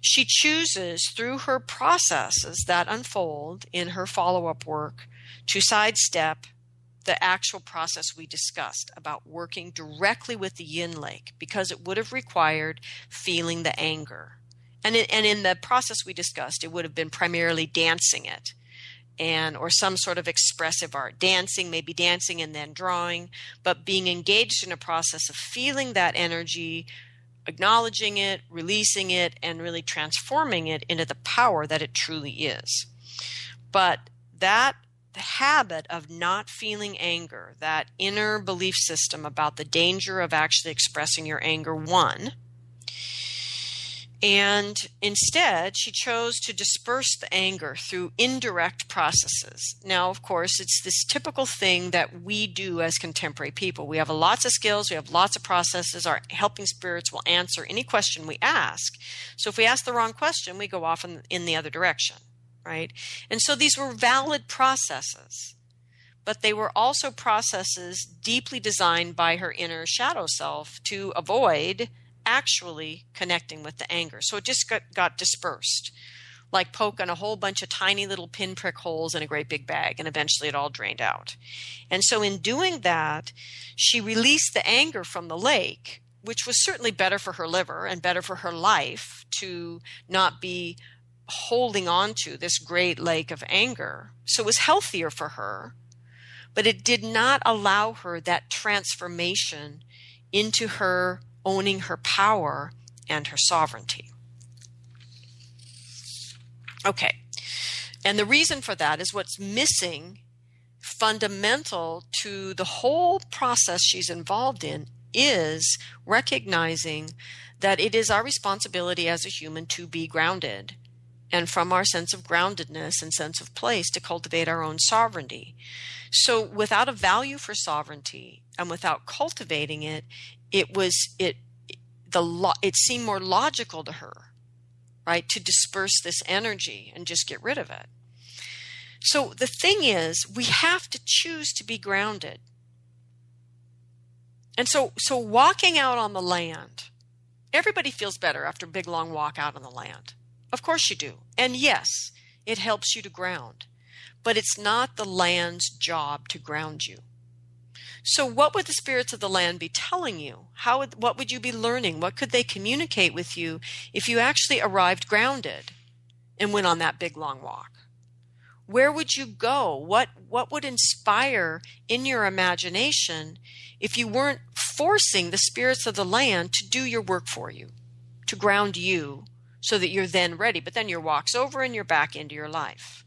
she chooses through her processes that unfold in her follow up work to sidestep the actual process we discussed about working directly with the yin lake because it would have required feeling the anger. And in, and in the process we discussed, it would have been primarily dancing it and or some sort of expressive art dancing maybe dancing and then drawing but being engaged in a process of feeling that energy acknowledging it, releasing it, and really transforming it into the power that it truly is. But that habit of not feeling anger, that inner belief system about the danger of actually expressing your anger, won and instead, she chose to disperse the anger through indirect processes. Now, of course, it's this typical thing that we do as contemporary people. We have lots of skills, we have lots of processes. Our helping spirits will answer any question we ask. So if we ask the wrong question, we go off in, in the other direction, right? And so these were valid processes but they were also processes deeply designed by her inner shadow self to avoid actually connecting with the anger. So it just got, got dispersed, like poking a whole bunch of tiny little pinprick holes in a great big bag, and eventually it all drained out. And so in doing that, she released the anger from the lake, which was certainly better for her liver and better for her life to not be holding on to this great lake of anger. So it was healthier for her, but it did not allow her that transformation into her owning her power and her sovereignty. Okay. And the reason for that is what's missing fundamental to the whole process she's involved in is recognizing that it is our responsibility as a human to be grounded and from our sense of groundedness and sense of place to cultivate our own sovereignty. So without a value for sovereignty and without cultivating it, it was it the lo- it seemed more logical to her, right, to disperse this energy and just get rid of it. So the thing is, we have to choose to be grounded. And so so walking out on the land, everybody feels better after a big long walk out on the land. Of course you do. And yes, it helps you to ground. But it's not the land's job to ground you. So, what would the spirits of the land be telling you? How would, what would you be learning? What could they communicate with you if you actually arrived grounded and went on that big long walk? Where would you go? What what would inspire in your imagination if you weren't forcing the spirits of the land to do your work for you, to ground you so that you're then ready. But then your walk's over and you're back into your life.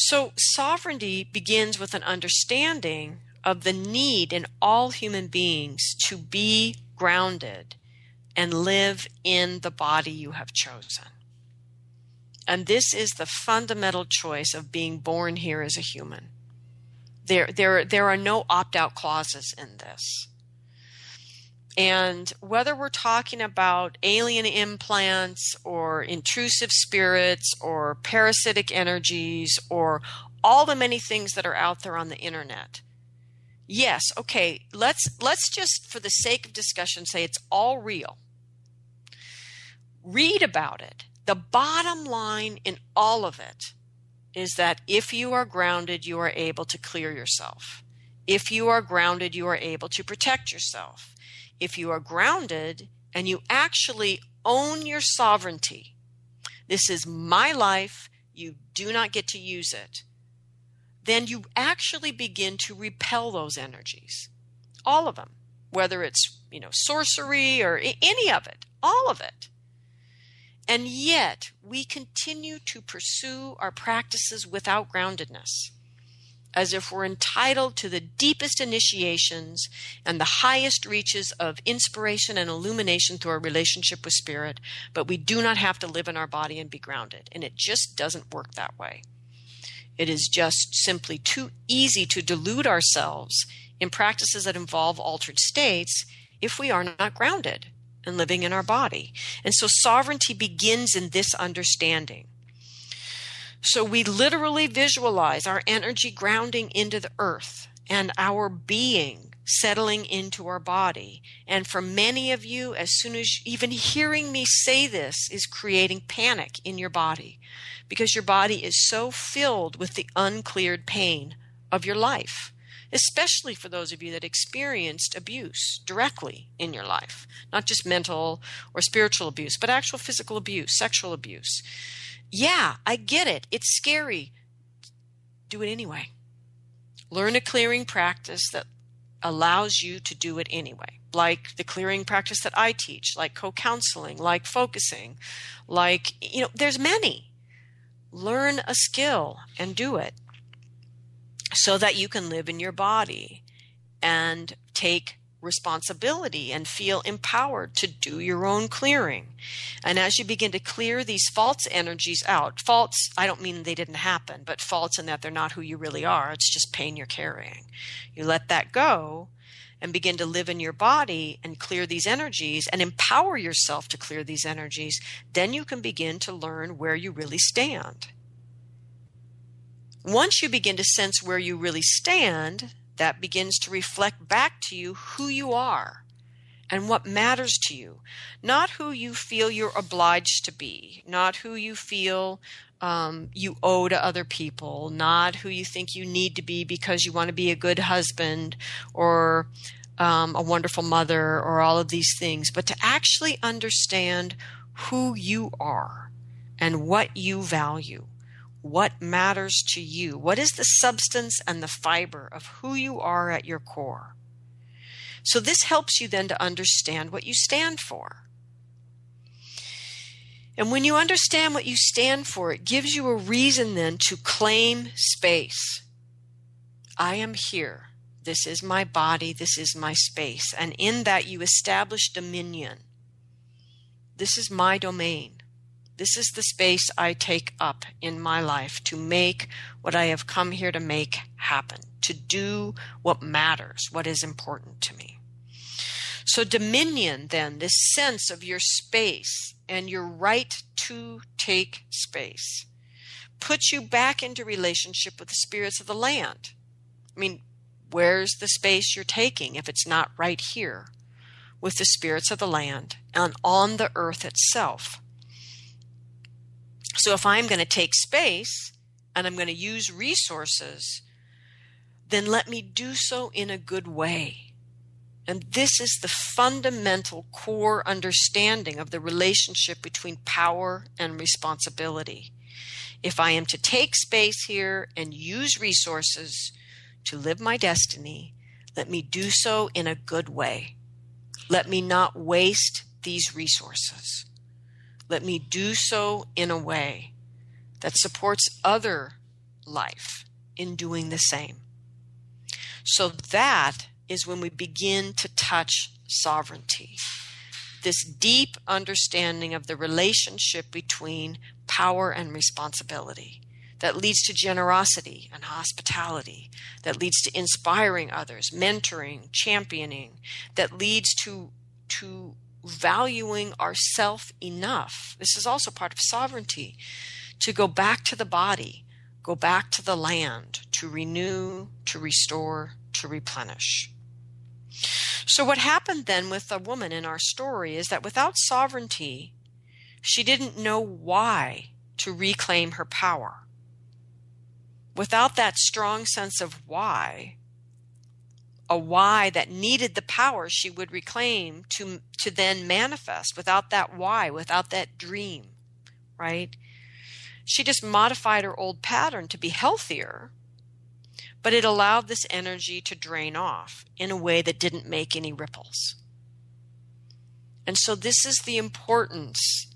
So sovereignty begins with an understanding of the need in all human beings to be grounded and live in the body you have chosen. And this is the fundamental choice of being born here as a human. There, there, there are no opt out clauses in this. And whether we're talking about alien implants or intrusive spirits or parasitic energies or all the many things that are out there on the internet. Yes, okay, let's let's just for the sake of discussion say it's all real. Read about it. The bottom line in all of it is that if you are grounded, you are able to clear yourself. If you are grounded, you are able to protect yourself if you are grounded and you actually own your sovereignty, this is my life, you do not get to use it, then you actually begin to repel those energies. All of them, whether it's, you know, sorcery or any of it, all of it. And yet, we continue to pursue our practices without groundedness as if we're entitled to the deepest initiations and the highest reaches of inspiration and illumination through our relationship with spirit, but we do not have to live in our body and be grounded. And it just doesn't work that way. It is just simply too easy to delude ourselves in practices that involve altered states if we are not grounded and living in our body. And so sovereignty begins in this understanding so we literally visualize our energy grounding into the earth and our being settling into our body. And for many of you, as soon as even hearing me say this is creating panic in your body because your body is so filled with the uncleared pain of your life. Especially for those of you that experienced abuse directly in your life, not just mental or spiritual abuse, but actual physical abuse, sexual abuse yeah, I get it. It's scary. Do it anyway. Learn a clearing practice that allows you to do it anyway. Like the clearing practice that I teach, like co counseling, like focusing, like, you know, there's many. Learn a skill and do it so that you can live in your body and take responsibility and feel empowered to do your own clearing. And as you begin to clear these false energies out, false, I don't mean they didn't happen, but false in that they're not who you really are. It's just pain you're carrying. You let that go and begin to live in your body and clear these energies and empower yourself to clear these energies, then you can begin to learn where you really stand. Once you begin to sense where you really stand, that begins to reflect back to you who you are and what matters to you, not who you feel you're obliged to be, not who you feel um, you owe to other people, not who you think you need to be because you want to be a good husband or um, a wonderful mother or all of these things, but to actually understand who you are and what you value, what matters to you, what is the substance and the fiber of who you are at your core. So, this helps you then to understand what you stand for. And when you understand what you stand for, it gives you a reason then to claim space. I am here. This is my body. This is my space. And in that, you establish dominion. This is my domain. This is the space I take up in my life to make what I have come here to make happen, to do what matters, what is important to me. So, dominion, then, this sense of your space and your right to take space puts you back into relationship with the spirits of the land. I mean, where's the space you're taking if it's not right here with the spirits of the land and on the earth itself? So if I'm going to take space and I'm going to use resources, then let me do so in a good way and this is the fundamental core understanding of the relationship between power and responsibility. If I am to take space here and use resources to live my destiny, let me do so in a good way. Let me not waste these resources. Let me do so in a way that supports other life in doing the same. So that is when we begin to touch sovereignty. This deep understanding of the relationship between power and responsibility that leads to generosity and hospitality, that leads to inspiring others, mentoring, championing, that leads to, to valuing ourself enough. This is also part of sovereignty to go back to the body, go back to the land, to renew, to restore, to replenish. So, what happened then with the woman in our story is that without sovereignty, she didn't know why to reclaim her power. Without that strong sense of why, a why that needed the power she would reclaim to, to then manifest, without that why, without that dream, right? She just modified her old pattern to be healthier but it allowed this energy to drain off in a way that didn't make any ripples. And so, this is the importance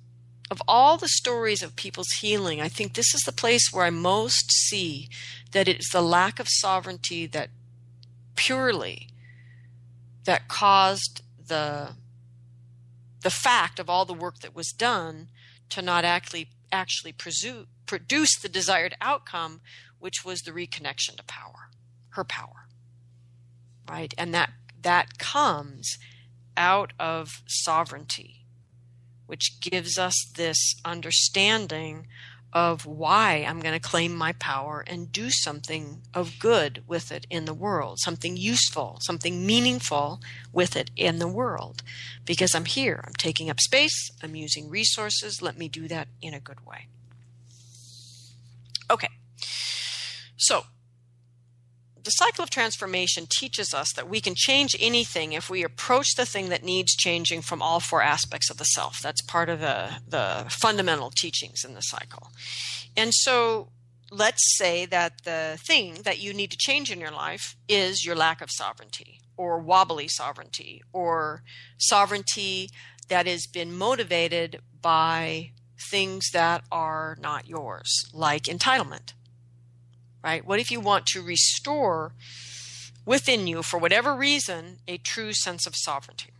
of all the stories of people's healing. I think this is the place where I most see that it's the lack of sovereignty that purely that caused the the fact of all the work that was done to not actually actually produce the desired outcome which was the reconnection to power, her power. Right? And that that comes out of sovereignty, which gives us this understanding of why I'm going to claim my power and do something of good with it in the world, something useful, something meaningful with it in the world. Because I'm here, I'm taking up space, I'm using resources, let me do that in a good way. Okay, so, the cycle of transformation teaches us that we can change anything if we approach the thing that needs changing from all four aspects of the self. That's part of the, the fundamental teachings in the cycle. And so, let's say that the thing that you need to change in your life is your lack of sovereignty, or wobbly sovereignty, or sovereignty that has been motivated by things that are not yours, like entitlement right? What if you want to restore within you, for whatever reason, a true sense of sovereignty?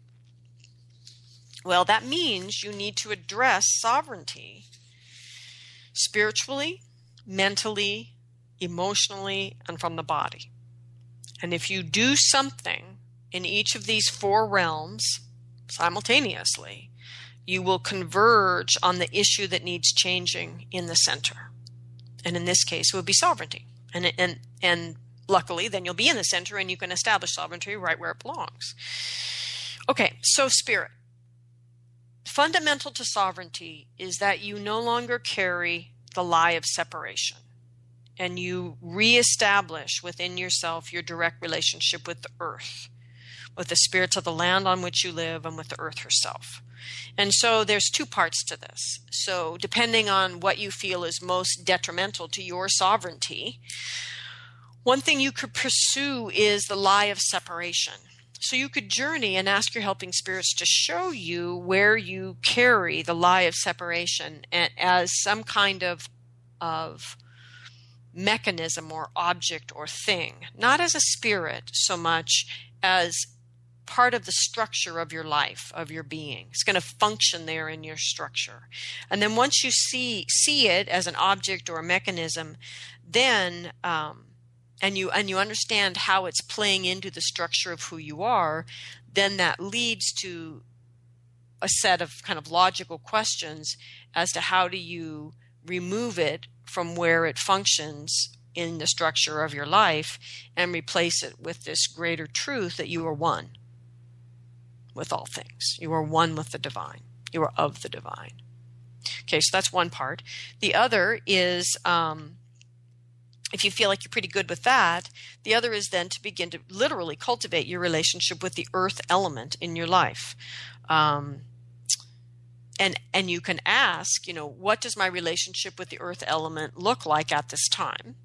Well, that means you need to address sovereignty spiritually, mentally, emotionally, and from the body. And if you do something in each of these four realms simultaneously, you will converge on the issue that needs changing in the center. And in this case, it would be sovereignty and and and luckily then you'll be in the center and you can establish sovereignty right where it belongs. Okay so spirit. Fundamental to sovereignty is that you no longer carry the lie of separation and you reestablish within yourself your direct relationship with the earth with the spirits of the land on which you live and with the earth herself And so there's two parts to this. So depending on what you feel is most detrimental to your sovereignty, one thing you could pursue is the lie of separation. So you could journey and ask your helping spirits to show you where you carry the lie of separation as some kind of of mechanism or object or thing, not as a spirit so much as part of the structure of your life, of your being. It's going to function there in your structure. And then once you see see it as an object or a mechanism, then um, and you and you understand how it's playing into the structure of who you are, then that leads to a set of kind of logical questions as to how do you remove it from where it functions in the structure of your life and replace it with this greater truth that you are one with all things. You are one with the divine. You are of the divine. Okay, so that's one part. The other is um, if you feel like you're pretty good with that, the other is then to begin to literally cultivate your relationship with the earth element in your life. Um, and and you can ask, you know, what does my relationship with the earth element look like at this time?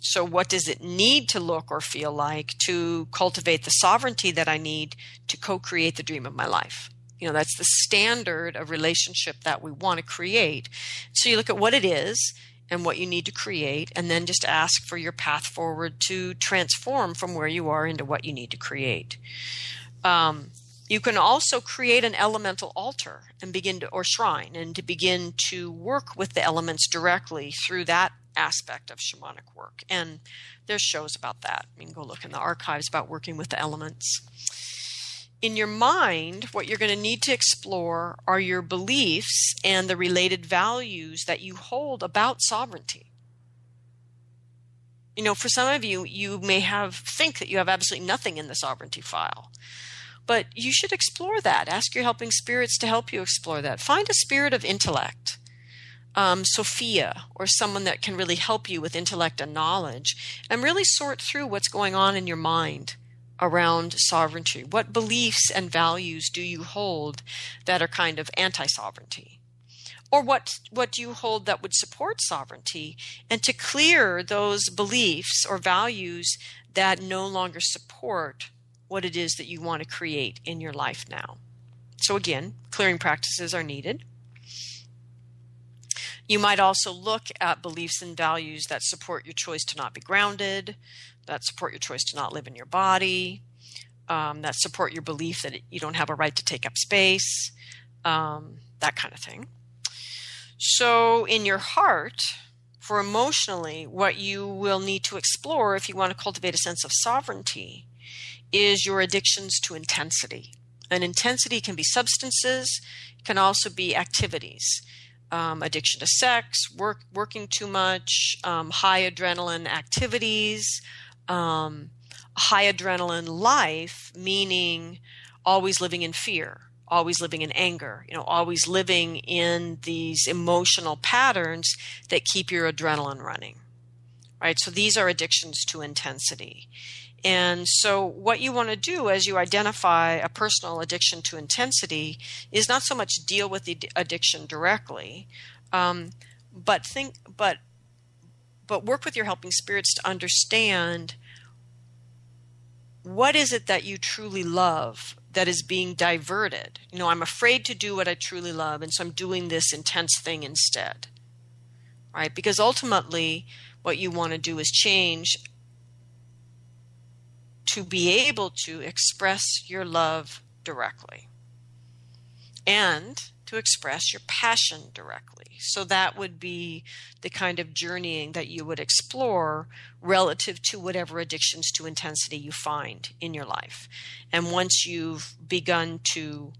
So, what does it need to look or feel like to cultivate the sovereignty that I need to co create the dream of my life? You know, that's the standard of relationship that we want to create. So, you look at what it is and what you need to create, and then just ask for your path forward to transform from where you are into what you need to create. Um, you can also create an elemental altar and begin to, or shrine, and to begin to work with the elements directly through that aspect of shamanic work. And there's shows about that. You can go look in the archives about working with the elements. In your mind, what you're going to need to explore are your beliefs and the related values that you hold about sovereignty. You know, for some of you, you may have think that you have absolutely nothing in the sovereignty file. But you should explore that. Ask your helping spirits to help you explore that. Find a spirit of intellect um, Sophia or someone that can really help you with intellect and knowledge and really sort through what's going on in your mind around sovereignty. What beliefs and values do you hold that are kind of anti sovereignty? Or what, what do you hold that would support sovereignty? And to clear those beliefs or values that no longer support what it is that you want to create in your life now. So, again, clearing practices are needed. You might also look at beliefs and values that support your choice to not be grounded, that support your choice to not live in your body, um, that support your belief that you don't have a right to take up space, um, that kind of thing. So, in your heart, for emotionally, what you will need to explore if you want to cultivate a sense of sovereignty is your addictions to intensity. And intensity can be substances, can also be activities um, addiction to sex, work, working too much, um, high adrenaline activities, um, high adrenaline life, meaning always living in fear, always living in anger, you know, always living in these emotional patterns that keep your adrenaline running. Right? So these are addictions to intensity. And so, what you want to do as you identify a personal addiction to intensity is not so much deal with the addiction directly, um, but think, but but work with your helping spirits to understand what is it that you truly love that is being diverted. You know, I'm afraid to do what I truly love, and so I'm doing this intense thing instead. Right? Because ultimately, what you want to do is change to be able to express your love directly and to express your passion directly. So that would be the kind of journeying that you would explore relative to whatever addictions to intensity you find in your life. And once you've begun to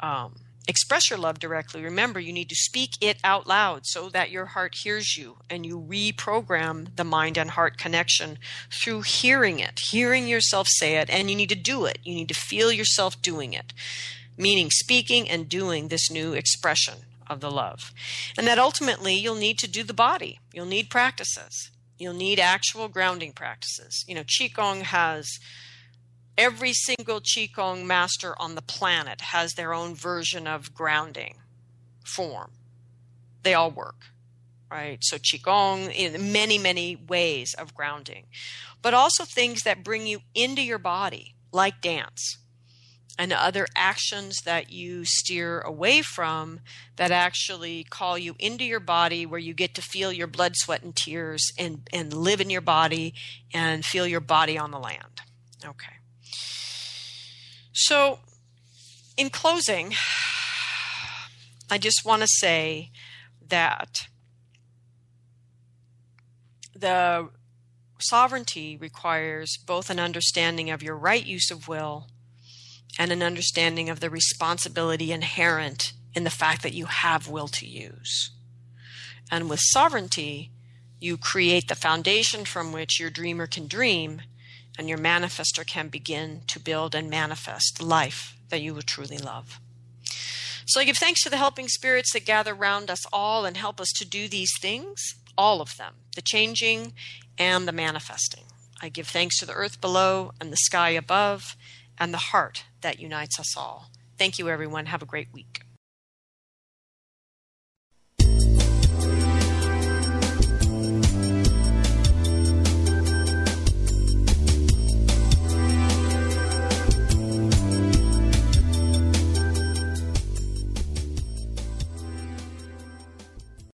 um, express your love directly, remember you need to speak it out loud so that your heart hears you and you reprogram the mind and heart connection through hearing it, hearing yourself say it, and you need to do it. You need to feel yourself doing it, meaning speaking and doing this new expression of the love. And that ultimately you'll need to do the body, you'll need practices. You'll need actual grounding practices. You know, Qigong has every single Qigong master on the planet has their own version of grounding form. They all work, right? So Qigong in many, many ways of grounding, but also things that bring you into your body, like dance and other actions that you steer away from that actually call you into your body where you get to feel your blood sweat and tears and and live in your body and feel your body on the land okay so, in closing, I just want to say that the sovereignty requires both an understanding of your right use of will and an understanding of the responsibility inherent in the fact that you have will to use. And with sovereignty, you create the foundation from which your dreamer can dream and your manifester can begin to build and manifest life that you will truly love. So I give thanks to the helping spirits that gather round us all and help us to do these things, all of them, the changing and the manifesting. I give thanks to the earth below and the sky above and the heart that unites us all. Thank you, everyone. Have a great week.